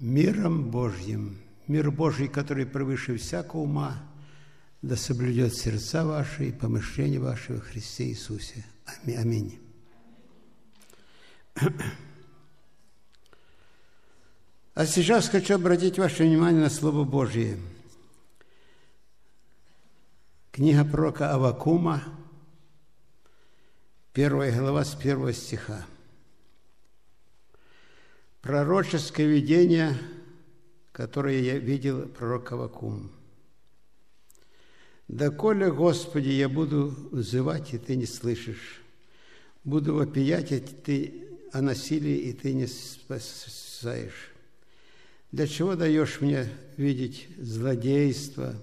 миром Божьим, мир Божий, который превыше всякого ума, да соблюдет сердца ваши и помышления ваши во Христе Иисусе. Аминь. А сейчас хочу обратить ваше внимание на Слово Божье. Книга пророка Авакума, первая глава с первого стиха. Пророческое видение, которое я видел пророк Авакум. «Доколе, Господи, я буду взывать, и Ты не слышишь, буду вопиять, и Ты о насилии, и Ты не спасаешь. Для чего даешь мне видеть злодейство,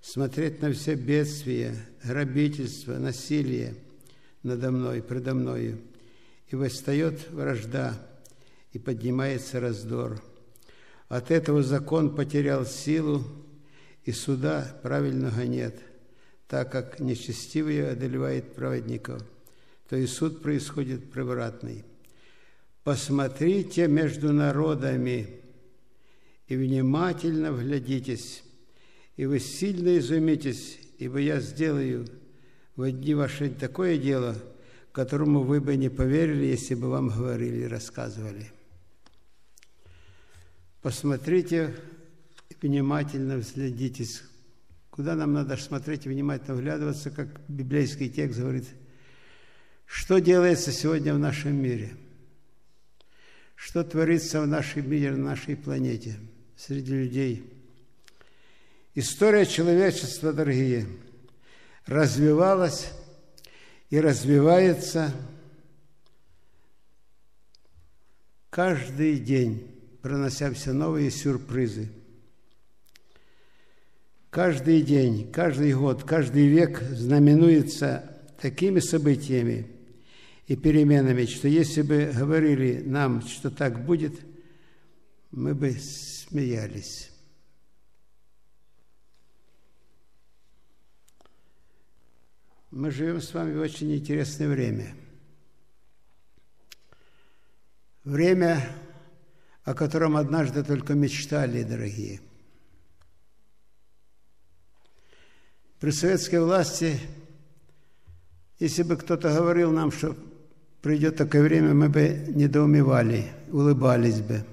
смотреть на все бедствия, грабительство, насилие надо мной, предо мною, и восстает вражда, и поднимается раздор. От этого закон потерял силу, и суда правильного нет, так как нечестивые одолевает праведников, то и суд происходит превратный. Посмотрите между народами, и внимательно вглядитесь, и вы сильно изумитесь, ибо я сделаю в дни ваши такое дело, которому вы бы не поверили, если бы вам говорили и рассказывали. Посмотрите внимательно взглядитесь. Куда нам надо смотреть и внимательно вглядываться, как библейский текст говорит, что делается сегодня в нашем мире, что творится в нашем мире, на нашей планете – среди людей. История человечества, дорогие, развивалась и развивается каждый день, пронося все новые сюрпризы. Каждый день, каждый год, каждый век знаменуется такими событиями и переменами, что если бы говорили нам, что так будет, мы бы смеялись. Мы живем с вами в очень интересное время. Время, о котором однажды только мечтали, дорогие. При советской власти, если бы кто-то говорил нам, что придет такое время, мы бы недоумевали, улыбались бы –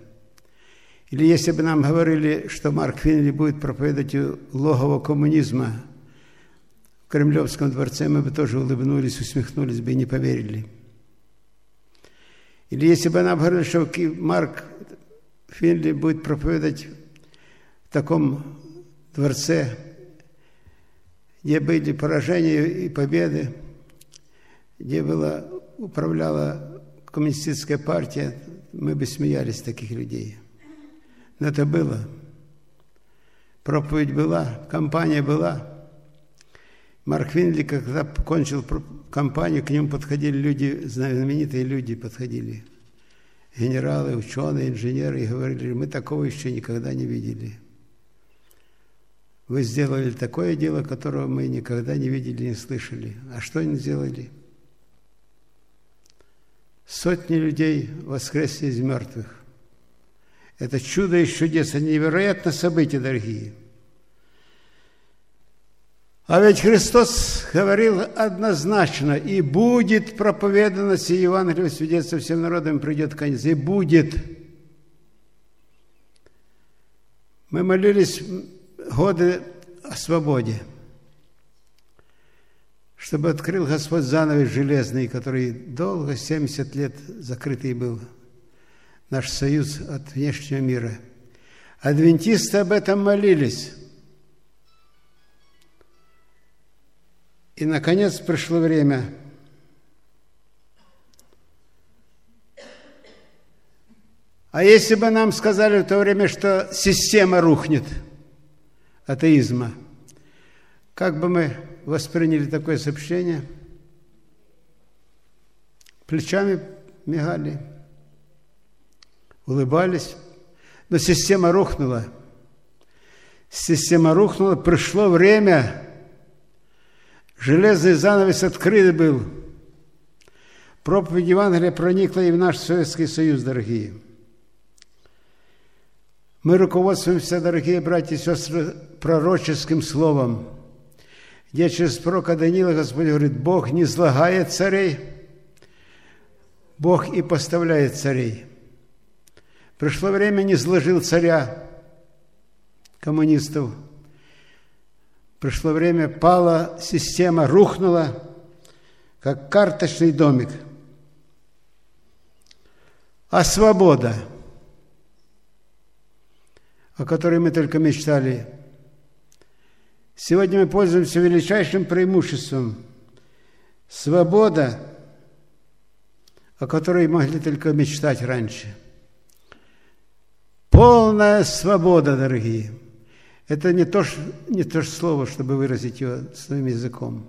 или если бы нам говорили, что Марк Финли будет проповедовать логово коммунизма в Кремлевском дворце, мы бы тоже улыбнулись, усмехнулись бы и не поверили. Или если бы нам говорили, что Марк Финли будет проповедовать в таком дворце, где были поражения и победы, где была, управляла коммунистическая партия, мы бы смеялись таких людей – но это было. Проповедь была, компания была. Марк Винли, когда кончил компанию, к нему подходили люди, знаменитые люди подходили. Генералы, ученые, инженеры, и говорили, мы такого еще никогда не видели. Вы сделали такое дело, которого мы никогда не видели, не слышали. А что они сделали? Сотни людей воскресли из мертвых. Это чудо и чудес, это невероятное событие, дорогие. А ведь Христос говорил однозначно, и будет проповедано сие Евангелие свидетельство всем народам, придет конец, и будет. Мы молились годы о свободе, чтобы открыл Господь занавес железный, который долго, 70 лет закрытый был – наш союз от внешнего мира. Адвентисты об этом молились. И, наконец, пришло время А если бы нам сказали в то время, что система рухнет атеизма, как бы мы восприняли такое сообщение? Плечами мигали – улыбались. Но система рухнула. Система рухнула, пришло время, железный занавес открыт был. Проповедь Евангелия проникла и в наш Советский Союз, дорогие. Мы руководствуемся, дорогие братья и сестры, пророческим словом, где через пророка Данила Господь говорит, Бог не злагает царей, Бог и поставляет царей. Пришло время, не сложил царя коммунистов. Пришло время, пала система, рухнула, как карточный домик. А свобода – о которой мы только мечтали. Сегодня мы пользуемся величайшим преимуществом. Свобода, о которой могли только мечтать раньше. Полная свобода, дорогие. Это не то, не то же слово, чтобы выразить ее своим языком.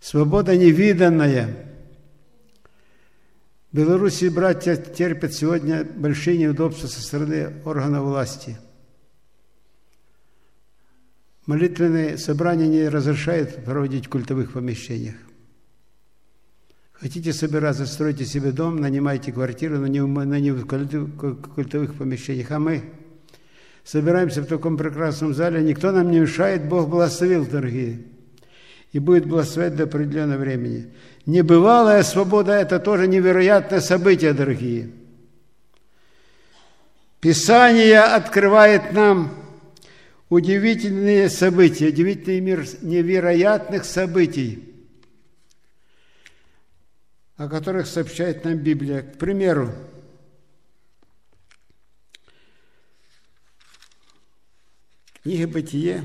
Свобода невиданная. В Беларуси братья терпят сегодня большие неудобства со стороны органов власти – Молитвенные собрания не разрешают проводить в культовых помещениях. Хотите собираться, стройте себе дом, нанимайте квартиру, но не в культовых помещениях. А мы собираемся в таком прекрасном зале, никто нам не мешает, Бог благословил, дорогие. И будет благословять до определенного времени. Небывалая свобода – это тоже невероятное событие, дорогие. Писание открывает нам удивительные события, удивительный мир невероятных событий, о которых сообщает нам Библия. К примеру, книга «Бытие»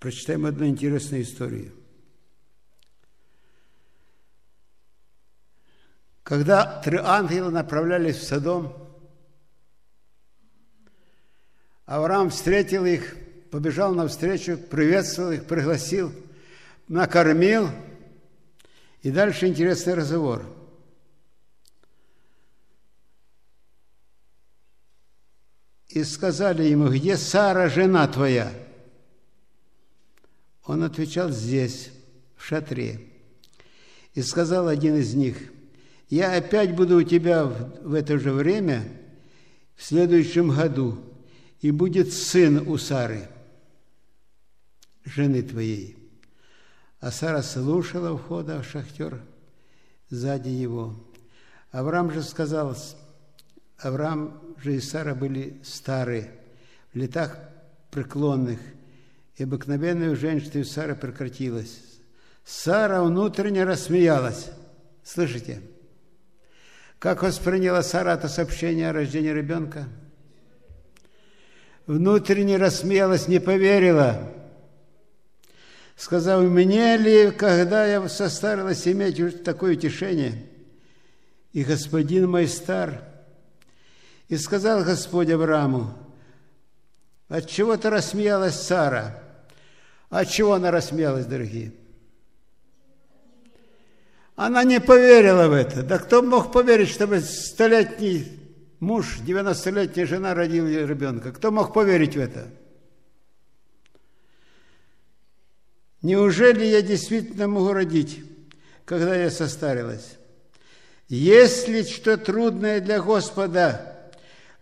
прочитаем одну интересную историю. Когда три ангела направлялись в Содом, Авраам встретил их, побежал навстречу, приветствовал их, пригласил, накормил. И дальше интересный разговор. И сказали ему, где Сара, жена твоя? Он отвечал, здесь, в шатре. И сказал один из них, я опять буду у тебя в это же время, в следующем году, и будет сын у Сары, жены твоей. А Сара слушала входа в шахтер сзади его. Авраам же сказал, Авраам же и Сара были старые, в летах преклонных, и обыкновенная женщина у Сары прекратилась. Сара внутренне рассмеялась. Слышите? Как восприняла Сара это сообщение о рождении ребенка? – внутренне рассмеялась, не поверила. Сказал, мне ли, когда я состарилась, иметь такое утешение? И господин мой стар. И сказал Господь Аврааму, от чего ты рассмеялась Сара? От чего она рассмеялась, дорогие? Она не поверила в это. Да кто мог поверить, чтобы столетний муж, 90-летняя жена родила ребенка. Кто мог поверить в это? Неужели я действительно могу родить, когда я состарилась? Если что трудное для Господа,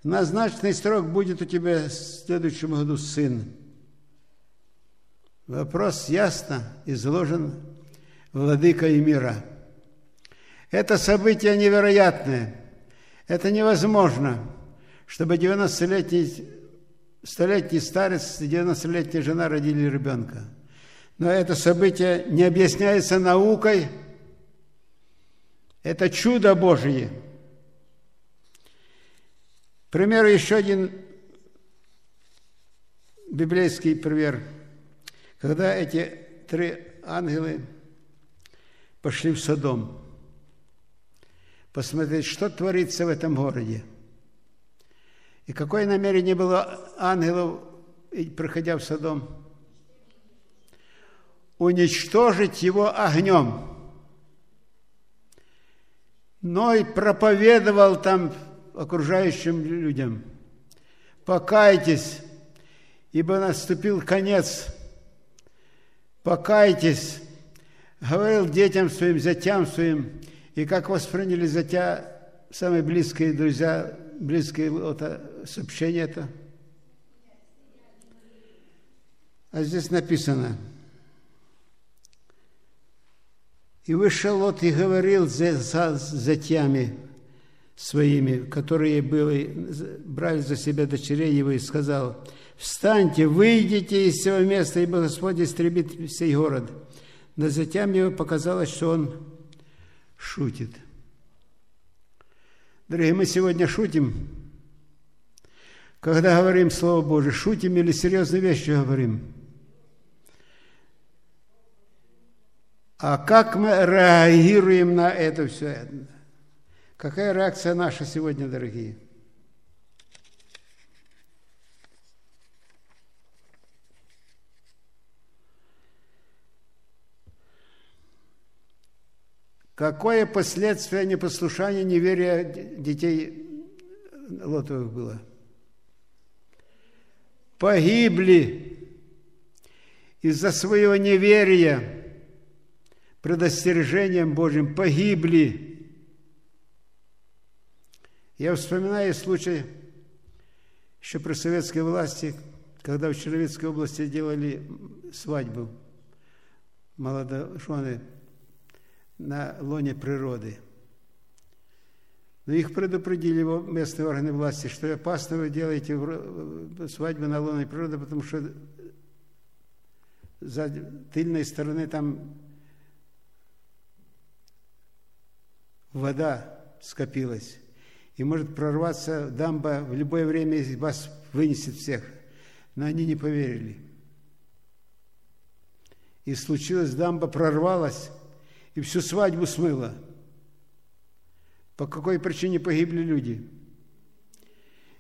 назначенный срок будет у тебя в следующем году сын. Вопрос ясно изложен владыкой мира. Это событие невероятное – это невозможно, чтобы 90-летний, столетний старец и 90-летняя жена родили ребенка. Но это событие не объясняется наукой. Это чудо Божие. К примеру, еще один библейский пример. Когда эти три ангелы пошли в Содом – посмотреть, что творится в этом городе. И какое намерение было ангелов, проходя в Содом? Уничтожить его огнем. Но и проповедовал там окружающим людям. Покайтесь, ибо наступил конец. Покайтесь. Говорил детям своим, зятям своим – и как восприняли затя самые близкие друзья близкое это сообщение это. А здесь написано, и вышел Лот и говорил за, за, за теми своими, которые были, брали за себя дочерей его, и сказал, «Встаньте, выйдите из всего места, ибо Господь истребит сей город». Но затем ему показалось, что он шутит. Дорогие, мы сегодня шутим, когда говорим Слово Божие, шутим или серьезные вещи говорим. А как мы реагируем на это все? Какая реакция наша сегодня, дорогие? Какое последствие непослушания, неверия детей Лотовых было? Погибли из-за своего неверия, предостережением Божьим, погибли. Я вспоминаю случай еще при советской власти, когда в Черновицкой области делали свадьбу молодожены – на лоне природы. Но их предупредили местные органы власти, что опасно вы делаете свадьбу на лоне природы, потому что за тыльной стороны там вода скопилась. И может прорваться дамба в любое время, и вас вынесет всех. Но они не поверили. И случилось, дамба прорвалась, и всю свадьбу смыло. По какой причине погибли люди?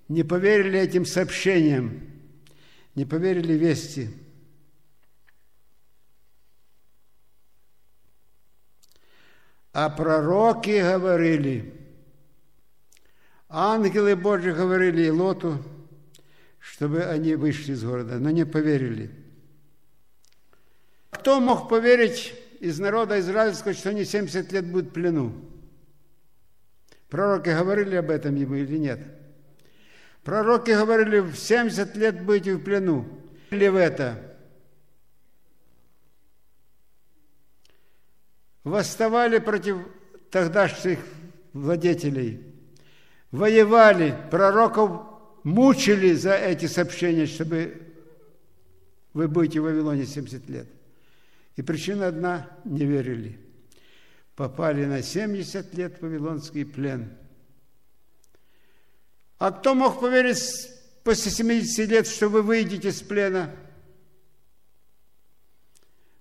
Не поверили этим сообщениям, не поверили вести. А пророки говорили, ангелы Божьи говорили Лоту, чтобы они вышли из города, но не поверили. Кто мог поверить из народа израильского, что они 70 лет будут в плену. Пророки говорили об этом ему или нет? Пророки говорили, в 70 лет будете в плену. Или в это? Восставали против тогдашних владетелей. Воевали, пророков мучили за эти сообщения, чтобы вы будете в Вавилоне 70 лет. И причина одна – не верили. Попали на 70 лет в Вавилонский плен. А кто мог поверить после 70 лет, что вы выйдете с плена?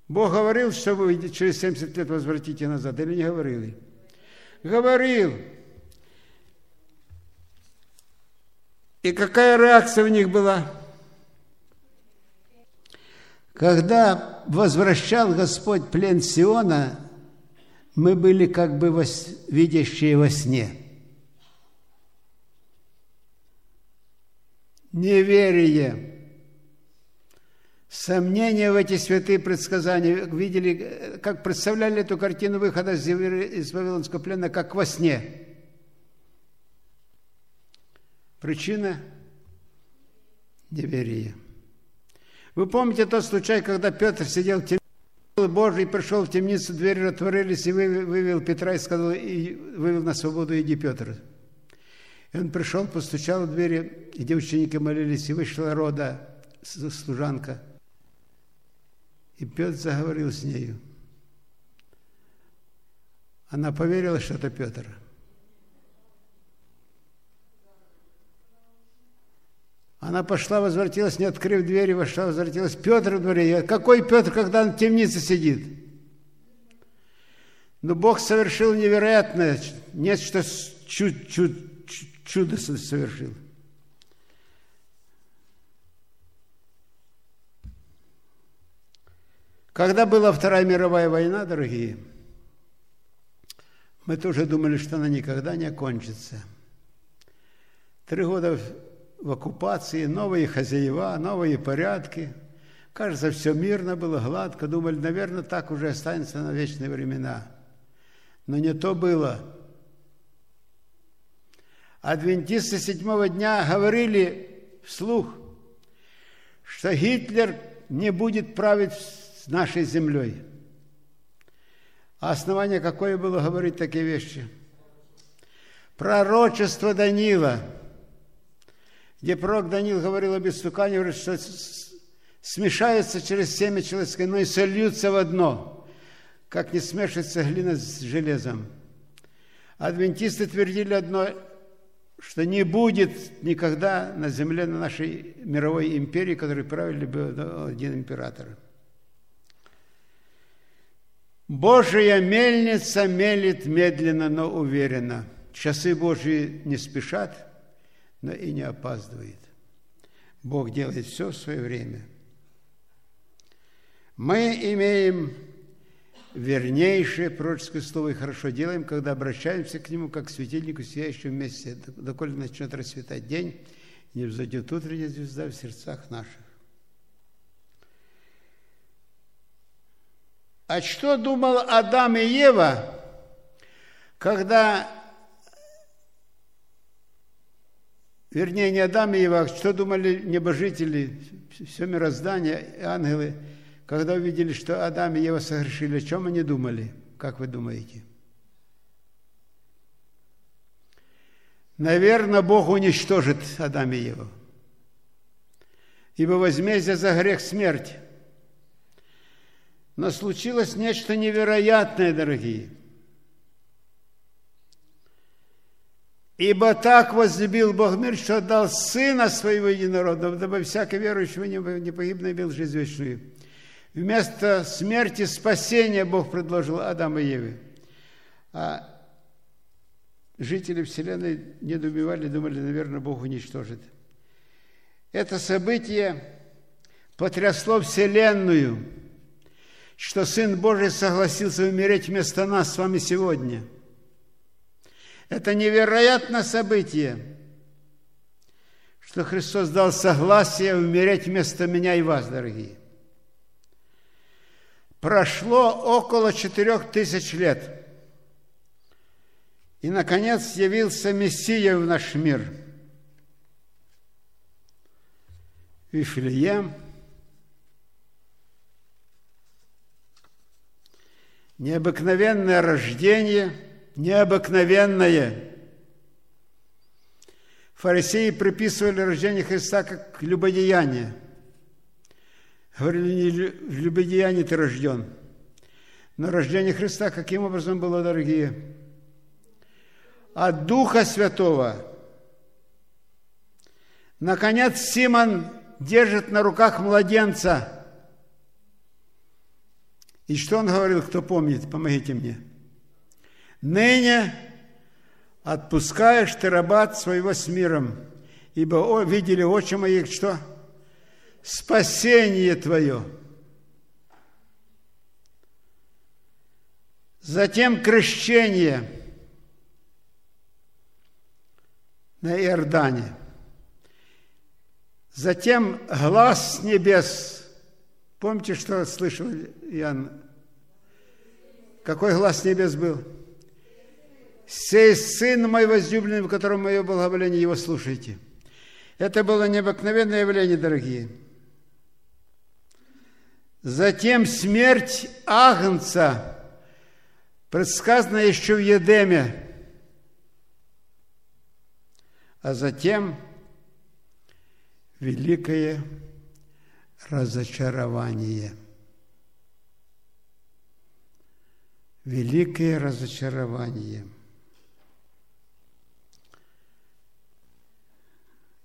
Бог говорил, что вы через 70 лет возвратите назад, или не говорил? Говорил. И какая реакция у них была? Когда возвращал Господь плен Сиона, мы были как бы видящие во сне. Неверие, сомнения в эти святые предсказания. Видели, как представляли эту картину выхода из Вавилонского плена, как во сне. Причина – неверие. Вы помните тот случай, когда Петр сидел в темнице, Божий пришел в темницу, двери отворились и вывел Петра и сказал, и вывел на свободу, иди, Петр. И он пришел, постучал в двери, где ученики молились, и вышла рода, служанка. И Петр заговорил с нею. Она поверила, что это Петр. Она пошла, возвратилась, не открыв двери, вошла, возвратилась. Петр в дворе. Какой Петр, когда он в темнице сидит? Но Бог совершил невероятное, нечто чуд, чуд, чудо совершил. Когда была Вторая мировая война, дорогие, мы тоже думали, что она никогда не окончится. Три года в оккупации, новые хозяева, новые порядки. Кажется, все мирно было, гладко. Думали, наверное, так уже останется на вечные времена. Но не то было. адвентисты седьмого дня говорили вслух, что Гитлер не будет править с нашей землей. А основание какое было говорить такие вещи? Пророчество Данила, где пророк Данил говорил об истукане, говорит, что смешаются через семя человеческое, но и сольются в одно, как не смешивается глина с железом. Адвентисты твердили одно, что не будет никогда на земле, на нашей мировой империи, которой правили бы один император. Божья мельница мелит медленно, но уверенно. Часы Божьи не спешат, но и не опаздывает. Бог делает все в свое время. Мы имеем вернейшее пророческое слово и хорошо делаем, когда обращаемся к нему, как к светильнику, сияющему вместе, доколе начнет расцветать день, не взойдет утренняя звезда в сердцах наших. А что думал Адам и Ева, когда, вернее, не Адам и Ева, что думали небожители, все мироздание, ангелы – когда увидели, что Адам и Ева согрешили, о чем они думали? Как вы думаете? Наверное, Бог уничтожит Адам и Еву. Ибо возмездие за грех смерть. Но случилось нечто невероятное, дорогие. Ибо так возлюбил Бог мир, что отдал Сына Своего Единородного, дабы всякий верующий не погиб, но имел жизнь вечную. Вместо смерти спасения Бог предложил Адаму и Еве. А жители Вселенной недоумевали, думали, наверное, Бог уничтожит. Это событие потрясло Вселенную, что Сын Божий согласился умереть вместо нас с вами сегодня. Это невероятное событие, что Христос дал согласие умереть вместо меня и вас, дорогие. Прошло около четырех тысяч лет. И, наконец, явился Мессия в наш мир. Вифлеем. Необыкновенное рождение, необыкновенное. Фарисеи приписывали рождение Христа как любодеяние – Говорили, не в любодеянии ты рожден. Но рождение Христа каким образом было, дорогие? От Духа Святого. Наконец Симон держит на руках младенца. И что он говорил, кто помнит, помогите мне. Ныне отпускаешь ты рабат своего с миром, ибо видели очи моих, что? спасение твое. Затем крещение на Иордане. Затем глаз с небес. Помните, что слышал Иоанн? Какой глаз с небес был? «Сей Сын мой возлюбленный, в котором мое благоволение, его слушайте». Это было необыкновенное явление, дорогие – Затем смерть Агнца, предсказана еще в Едеме. А затем великое разочарование. Великое разочарование.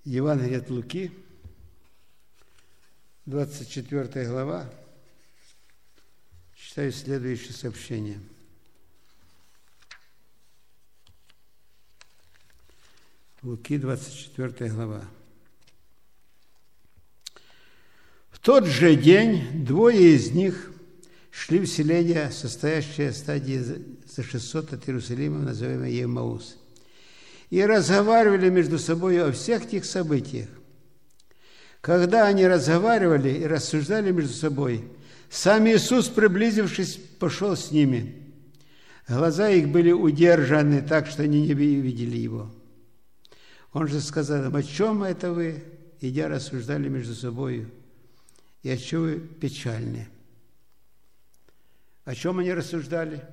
Евангелие от Луки, 24 глава, Читаю следующее сообщение. Луки, 24 глава. В тот же день двое из них шли в селение, состоящее в стадии за 600 от Иерусалима, называемое Емаус, и разговаривали между собой о всех тех событиях. Когда они разговаривали и рассуждали между собой – сам Иисус, приблизившись, пошел с ними. Глаза их были удержаны так, что они не видели Его. Он же сказал им, о чем это вы, идя, рассуждали между собой, и о чем вы печальны? О чем они рассуждали?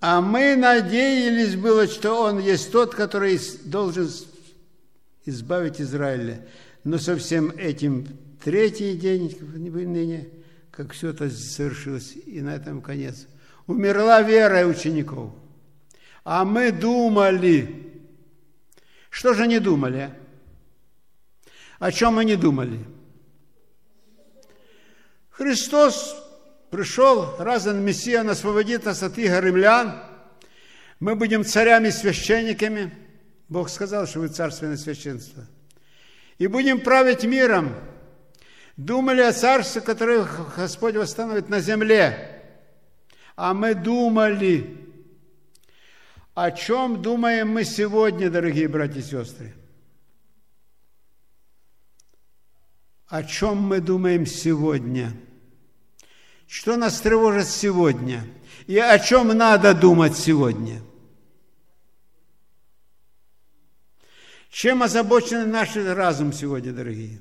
А мы надеялись было, что Он есть тот, который должен избавить Израиля. Но со всем этим третий день ныне, как все это совершилось, и на этом конец. Умерла вера учеников. А мы думали. Что же они думали? О чем они думали? Христос пришел, разан Мессия, он освободит нас от игр римлян. Мы будем царями, священниками. Бог сказал, что вы царственное священство. И будем править миром. Думали о царстве, которое Господь восстановит на земле. А мы думали. О чем думаем мы сегодня, дорогие братья и сестры? О чем мы думаем сегодня? Что нас тревожит сегодня? И о чем надо думать сегодня? Чем озабочен наш разум сегодня, дорогие?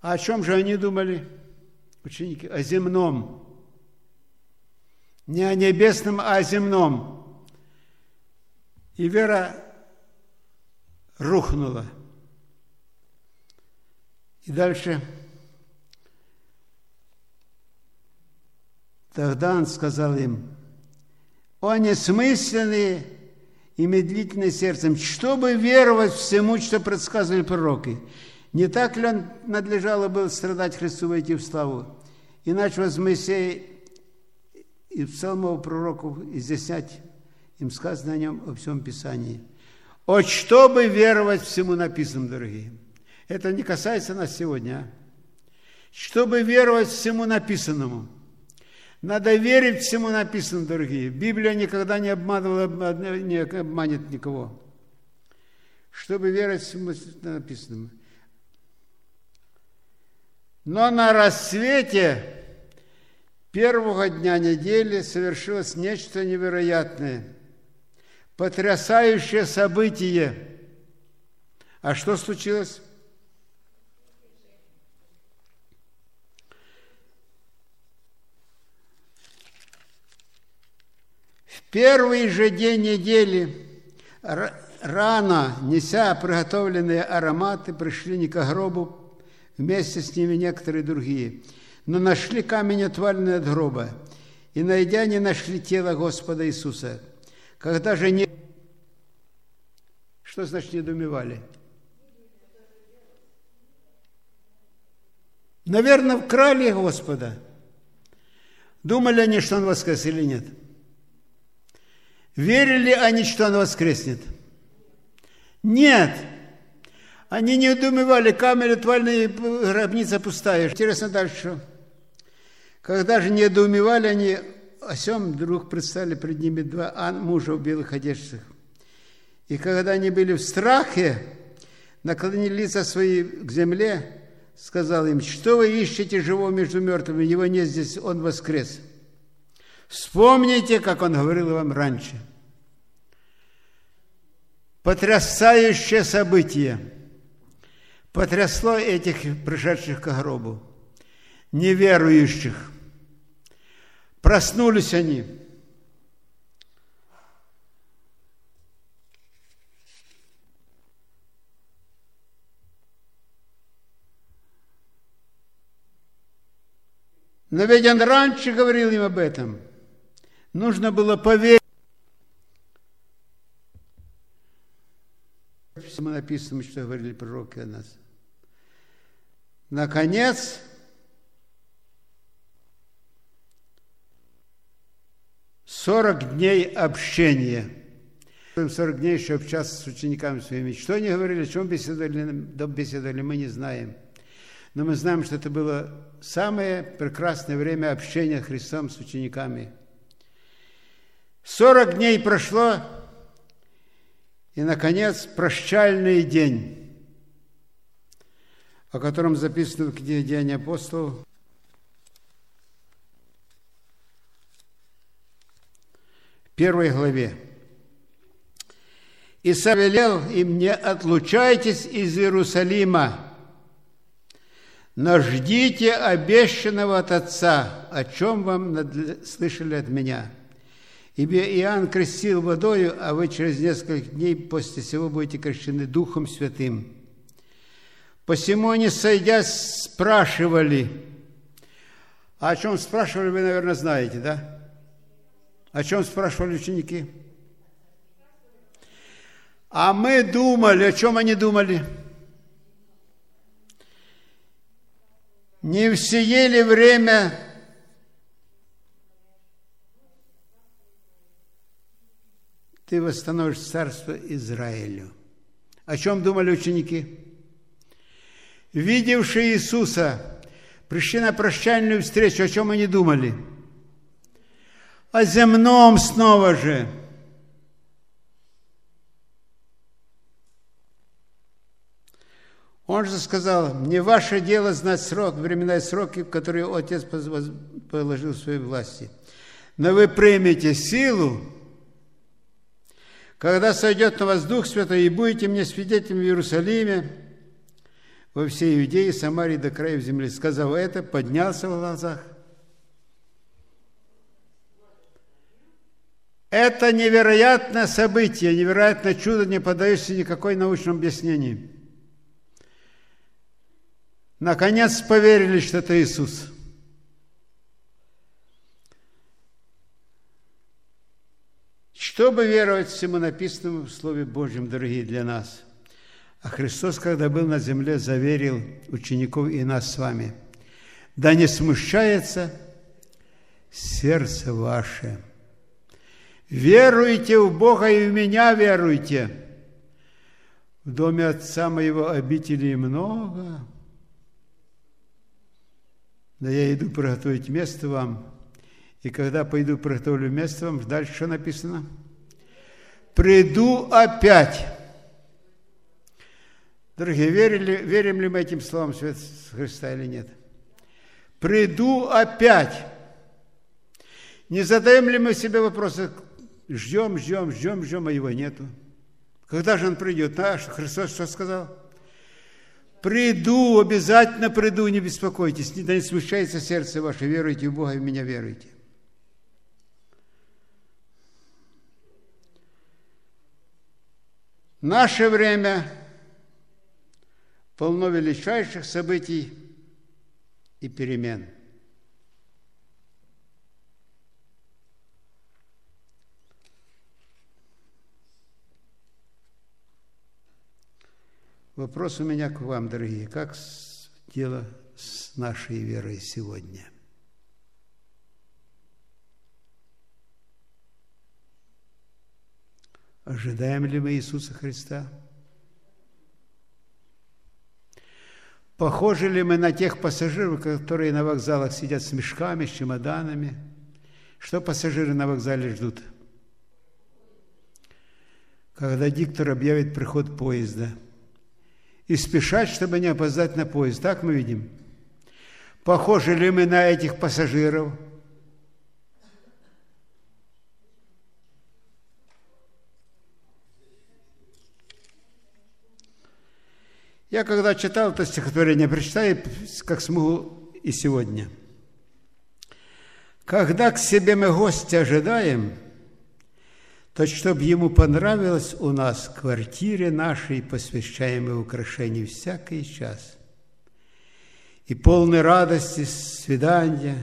А о чем же они думали, ученики? О земном. Не о небесном, а о земном. И вера рухнула. И дальше Тогда он сказал им, «О несмысленные и медлительные сердцем, чтобы веровать всему, что предсказывали пророки. Не так ли он надлежало было страдать Христу войти в славу? Иначе воз Моисея и псалмов пророков изъяснять им сказано о нем во всем Писании. О, чтобы веровать всему написанному, дорогие. Это не касается нас сегодня, а? Чтобы веровать всему написанному – надо верить всему написанному, дорогие. Библия никогда не обманывала, не обманет никого. Чтобы верить всему написанному. Но на рассвете первого дня недели совершилось нечто невероятное, потрясающее событие. А что случилось? Первый же день недели рано, неся приготовленные ароматы, пришли не к гробу, вместе с ними некоторые другие. Но нашли камень отваленный от гроба, и, найдя, не нашли тело Господа Иисуса. Когда же не... Что значит недоумевали? Наверное, вкрали Господа. Думали они, что Он воскрес или нет? – Верили они, что он воскреснет? Нет. Они не удумывали, камеры твальные, гробница пустая. Интересно дальше. Когда же не недоумевали они, о сем вдруг предстали пред ними два мужа в белых одеждах. И когда они были в страхе, наклонили лица свои к земле, сказал им, что вы ищете живого между мертвыми, его нет здесь, он воскрес. Вспомните, как он говорил вам раньше – Потрясающее событие потрясло этих пришедших к гробу, неверующих. Проснулись они. Но ведь он раньше говорил им об этом. Нужно было поверить. мы написано, что говорили пророки о нас. Наконец, сорок дней общения. Сорок дней еще общаться с учениками своими. Что они говорили, о чем беседовали, беседовали, мы не знаем. Но мы знаем, что это было самое прекрасное время общения Христом с учениками. Сорок дней прошло, и, наконец, прощальный день, о котором записано в книге «Деяния апостолов». В первой главе. «И совелел им, не отлучайтесь из Иерусалима, но ждите обещанного от Отца, о чем вам слышали от меня». Ибо Иоанн крестил водою, а вы через несколько дней после всего будете крещены Духом Святым. Посему они, сойдя, спрашивали. А о чем спрашивали, вы, наверное, знаете, да? О чем спрашивали ученики? А мы думали, о чем они думали? Не все ли время ты восстановишь царство Израилю? О чем думали ученики? Видевшие Иисуса, пришли на прощальную встречу, о чем они думали? О земном снова же – Он же сказал, не ваше дело знать срок, временные сроки, которые Отец положил в своей власти. Но вы примете силу, когда сойдет на вас Дух Святой, и будете мне свидетелями в Иерусалиме, во всей Иудее, Самарии до краев земли. Сказав это, поднялся в глазах. Это невероятное событие, невероятное чудо, не поддающееся никакой научному объяснению. Наконец поверили, что это Иисус. Чтобы веровать всему написанному в Слове Божьем, дорогие, для нас. А Христос, когда был на земле, заверил учеников и нас с вами. Да не смущается сердце ваше. Веруйте в Бога и в меня веруйте. В доме Отца моего обителей много – да я иду приготовить место вам. И когда пойду приготовлю место вам, дальше что написано? Приду опять. Дорогие, верили, верим ли мы этим словам Свет Христа или нет? Приду опять. Не задаем ли мы себе вопросы, ждем, ждем, ждем, ждем, а его нету? Когда же он придет? А, Христос что сказал? Приду, обязательно приду, не беспокойтесь, не, не смущается сердце ваше, веруйте в Бога и в меня веруйте. Наше время полно величайших событий и перемен – Вопрос у меня к вам, дорогие. Как дело с нашей верой сегодня? Ожидаем ли мы Иисуса Христа? Похожи ли мы на тех пассажиров, которые на вокзалах сидят с мешками, с чемоданами? Что пассажиры на вокзале ждут? Когда диктор объявит приход поезда – и спешать, чтобы не опоздать на поезд. Так мы видим. Похожи ли мы на этих пассажиров? Я когда читал это стихотворение, прочитаю, как смогу и сегодня. Когда к себе мы гостя ожидаем – то чтобы ему понравилось у нас квартире нашей, посвящаемой украшению всякий час. И полной радости свидания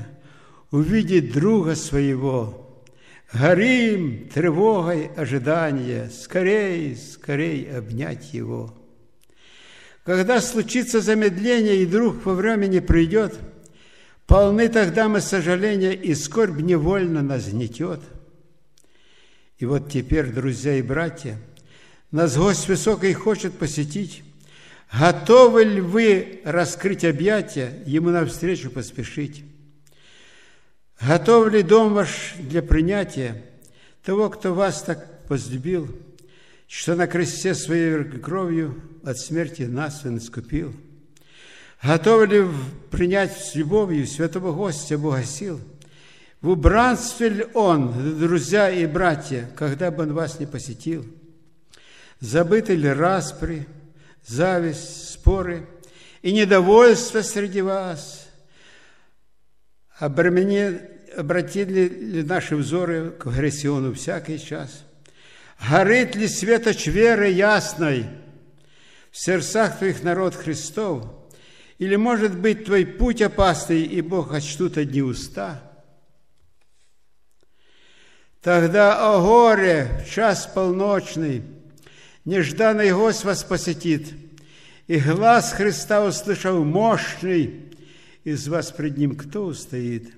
увидеть друга своего, горим тревогой ожидания, скорей, скорей обнять его. Когда случится замедление, и друг во времени придет, полны тогда мы сожаления, и скорбь невольно нас гнетет – и вот теперь, друзья и братья, нас гость высокий хочет посетить. Готовы ли вы раскрыть объятия, ему навстречу поспешить? Готов ли дом ваш для принятия того, кто вас так возлюбил, что на кресте своей кровью от смерти нас он искупил? Готовы ли принять с любовью святого гостя Бога сил – В убранстве ли он, друзья и братья, когда бы он вас не посетил? Забыты ли распри, зависть, споры и недовольство среди вас? Обремени, обратили ли наши взоры к агрессиону всякий час? Горит ли светоч веры ясной в сердцах твоих народ Христов? Или, может быть, твой путь опасный, и Бог отчтут одни уста? Тогда, о горе, в час полночный, нежданный гость вас посетит, и глаз Христа услышал мощный, из вас пред ним кто устоит?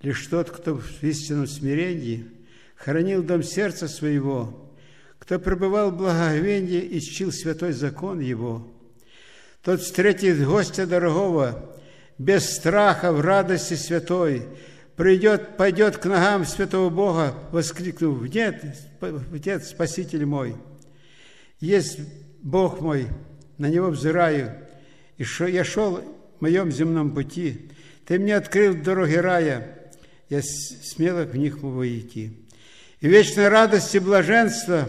Лишь тот, кто в истинном смирении хранил дом сердца своего, кто пребывал в благоговении и чтил святой закон его. Тот встретит гостя дорогого, без страха, в радости святой, придет, пойдет к ногам святого Бога, воскликнув, «Нет, Отец, Спаситель мой, есть Бог мой, на Него взираю, и шо, я шел в моем земном пути, Ты мне открыл дороги рая, я смело в них могу идти. И вечной радости блаженства,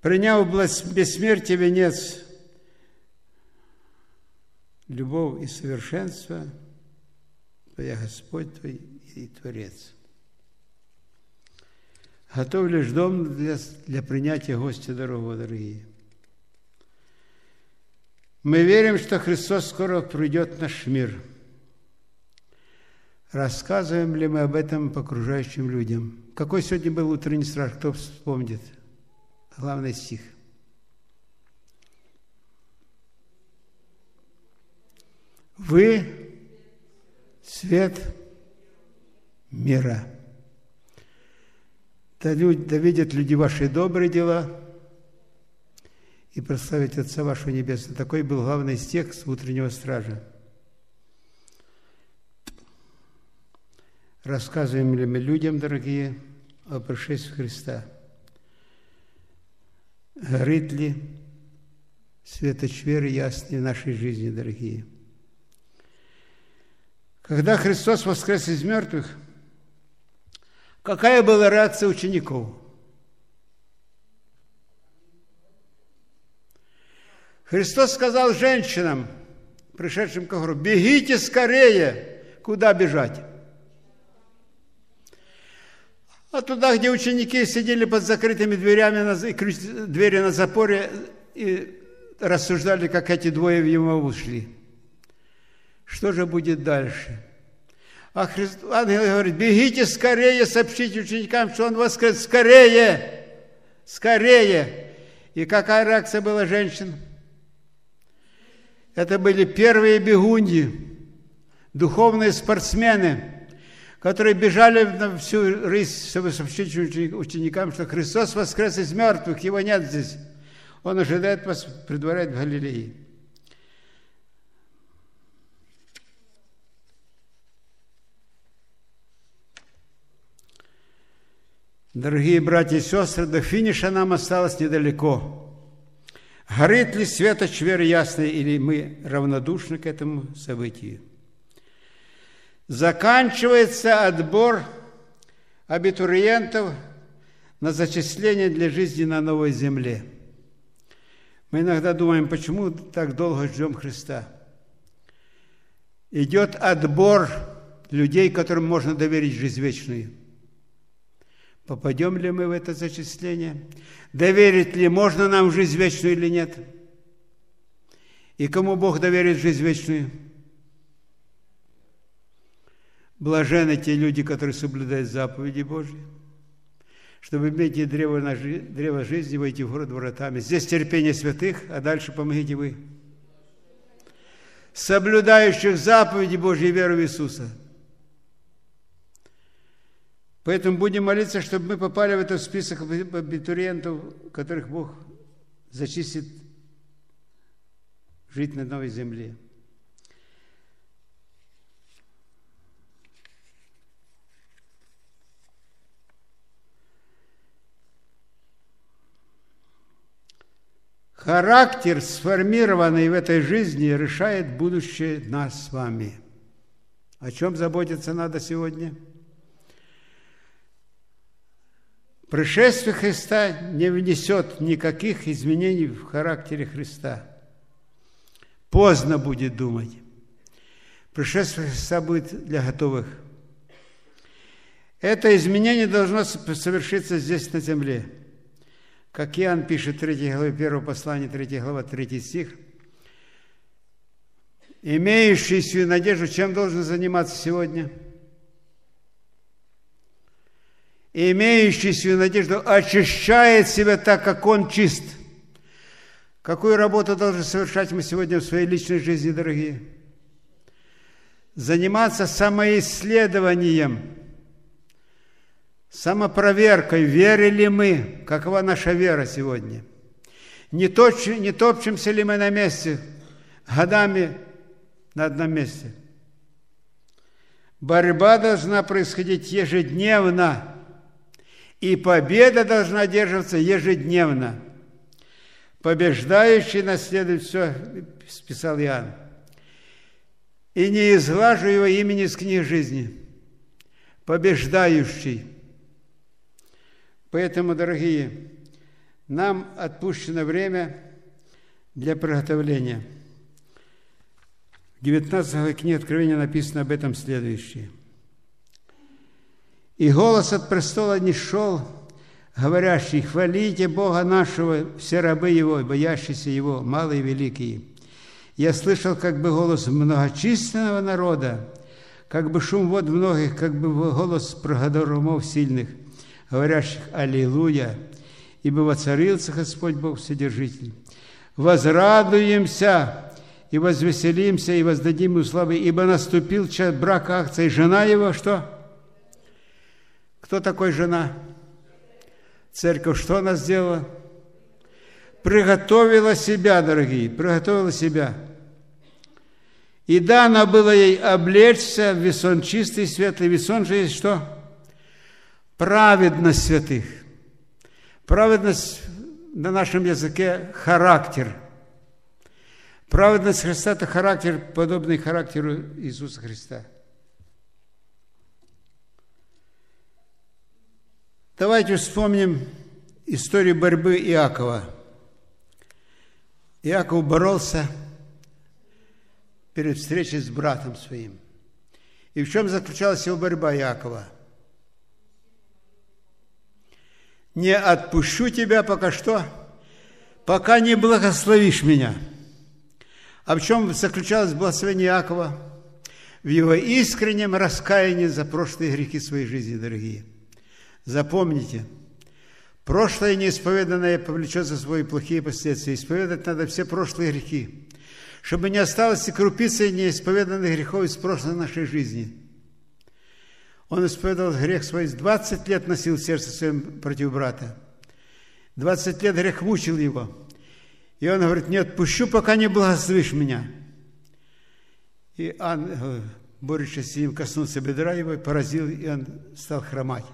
приняв бессмертие венец, любовь и совершенство, Твоя Господь Твой и Творец. Готов лишь дом для, для принятия гостя дорогого, дорогие. Мы верим, что Христос скоро придет в наш мир. Рассказываем ли мы об этом окружающим людям? Какой сегодня был утренний страж? Кто вспомнит? Главный стих. Вы свет мира. Да, люди, да видят люди ваши добрые дела и прославить Отца вашего Небесного. Такой был главный стих с утреннего стража. Рассказываем ли мы людям, дорогие, о пришествии Христа? Горит ли светоч веры ясный в нашей жизни, дорогие? Когда Христос воскрес из мертвых, какая была реакция учеников? Христос сказал женщинам, пришедшим к гору, бегите скорее, куда бежать? А туда, где ученики сидели под закрытыми дверями, и двери на запоре, и рассуждали, как эти двое в Емаву ушли. Что же будет дальше? А Христ, ангел говорит, бегите скорее, сообщите ученикам, что он воскрес. Скорее! Скорее! И какая реакция была женщин? Это были первые бегуньи, духовные спортсмены – которые бежали на всю рысь, чтобы сообщить ученикам, что Христос воскрес из мертвых, Его нет здесь. Он ожидает вас, предваряет в Галилее. Дорогие братья и сестры, до финиша нам осталось недалеко. Горит ли светоч веры ясной, или мы равнодушны к этому событию? Заканчивается отбор абитуриентов на зачисление для жизни на новой земле. Мы иногда думаем, почему так долго ждем Христа. Идет отбор людей, которым можно доверить жизнь вечную. Попадем ли мы в это зачисление? Доверить ли можно нам жизнь вечную или нет? И кому Бог доверит жизнь вечную? Блажены те люди, которые соблюдают заповеди Божьи, чтобы иметь древо, на, древо жизни, войти в город воротами. Здесь терпение святых, а дальше помогите вы. Соблюдающих заповеди Божьи и веру в Иисуса. Поэтому будем молиться, чтобы мы попали в этот список абитуриентов, которых Бог зачистит жить на новой земле. Характер, сформированный в этой жизни, решает будущее нас с вами. О чем заботиться надо сегодня? Пришествие Христа не внесет никаких изменений в характере Христа. Поздно будет думать. Пришествие Христа будет для готовых. Это изменение должно совершиться здесь, на земле. Как Иоанн пишет в 3 главе 1 послания, 3 глава, 3 стих. Имеющий свою надежду, чем должен заниматься сегодня – имеющий свою надежду, очищает себя так, как он чист. Какую работу должны совершать мы сегодня в своей личной жизни, дорогие? Заниматься самоисследованием, самопроверкой, верили мы, какова наша вера сегодня. Не, точ, не топчемся ли мы на месте, годами на одном месте. Борьба должна происходить ежедневно – и победа должна держаться ежедневно. Побеждающий наследует все, списал Иоанн. И не изглажу его имени из книги жизни. Побеждающий. Поэтому, дорогие, нам отпущено время для приготовления. В 19 книге Откровения написано об этом следующее – и голос от престола не шел, говорящий, хвалите Бога нашего, все рабы Его, боящиеся Его, малые и великие. Я слышал как бы голос многочисленного народа, как бы шум вод многих, как бы голос прогодорумов сильных, говорящих «Аллилуйя!» ибо воцарился Господь Бог Вседержитель. Возрадуемся и возвеселимся, и воздадим ему славы, ибо наступил час брака акции. Жена его что? Кто такой жена? Церковь что она сделала? Приготовила себя, дорогие, приготовила себя. И дано было ей облечься в весон чистый, светлый. Весон же есть что? Праведность святых. Праведность на нашем языке – характер. Праведность Христа – это характер, подобный характеру Иисуса Христа – Давайте вспомним историю борьбы Иакова. Иаков боролся перед встречей с братом своим. И в чем заключалась его борьба Иакова? Не отпущу тебя пока что, пока не благословишь меня. А в чем заключалось благословение Иакова? В его искреннем раскаянии за прошлые грехи своей жизни, дорогие – Запомните, прошлое неисповеданное повлечет за свои плохие последствия. Исповедать надо все прошлые грехи, чтобы не осталось и крупицы неисповеданных грехов из прошлой нашей жизни. Он исповедовал грех свой, 20 лет носил сердце своим против брата. 20 лет грех мучил его. И он говорит, не отпущу, пока не благословишь меня. И ангел, борющийся с ним, коснулся бедра его, поразил, и он стал хромать.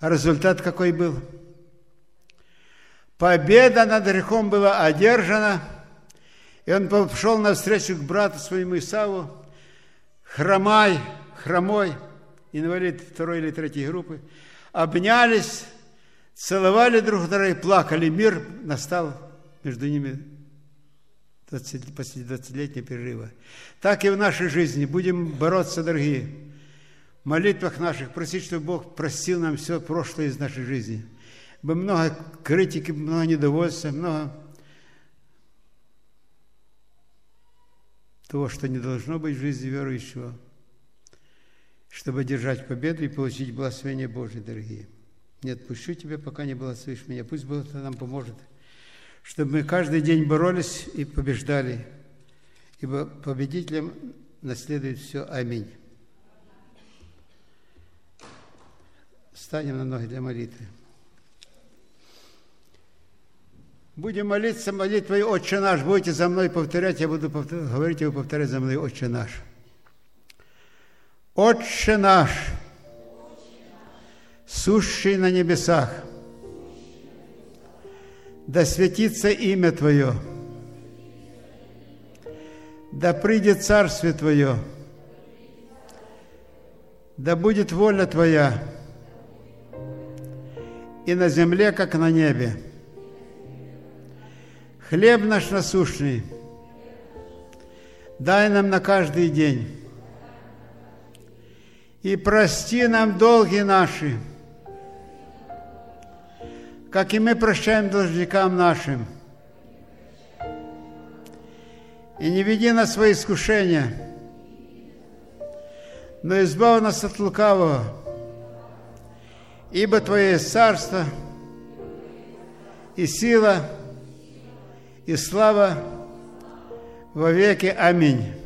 А результат какой был? Победа над грехом была одержана, и он пошел навстречу к брату своему Исаву, хромай, хромой, инвалид второй или третьей группы, обнялись, целовали друг друга и плакали. Мир настал между ними 20, после 20-летнего перерыва. Так и в нашей жизни. Будем бороться, дорогие в молитвах наших просить, чтобы Бог простил нам все прошлое из нашей жизни. Бы много критики, много недовольства, много того, что не должно быть в жизни верующего, чтобы держать победу и получить благословение Божие, дорогие. Не отпущу тебя, пока не благословишь меня. Пусть Бог нам поможет, чтобы мы каждый день боролись и побеждали, ибо победителям наследует все. Аминь. Встанем на ноги для молитвы. Будем молиться молитвой «Отче наш». Будете за мной повторять, я буду повторять, говорить, и вы повторять за мной «Отче наш». «Отче наш, сущий на небесах, да светится имя Твое, да придет Царствие Твое, да будет воля Твоя – и на земле, как на небе. Хлеб наш насущный дай нам на каждый день. И прости нам долги наши, как и мы прощаем должникам нашим. И не веди нас свои искушения, но избавь нас от лукавого, ибо Твое царство и сила, и слава во веки. Аминь.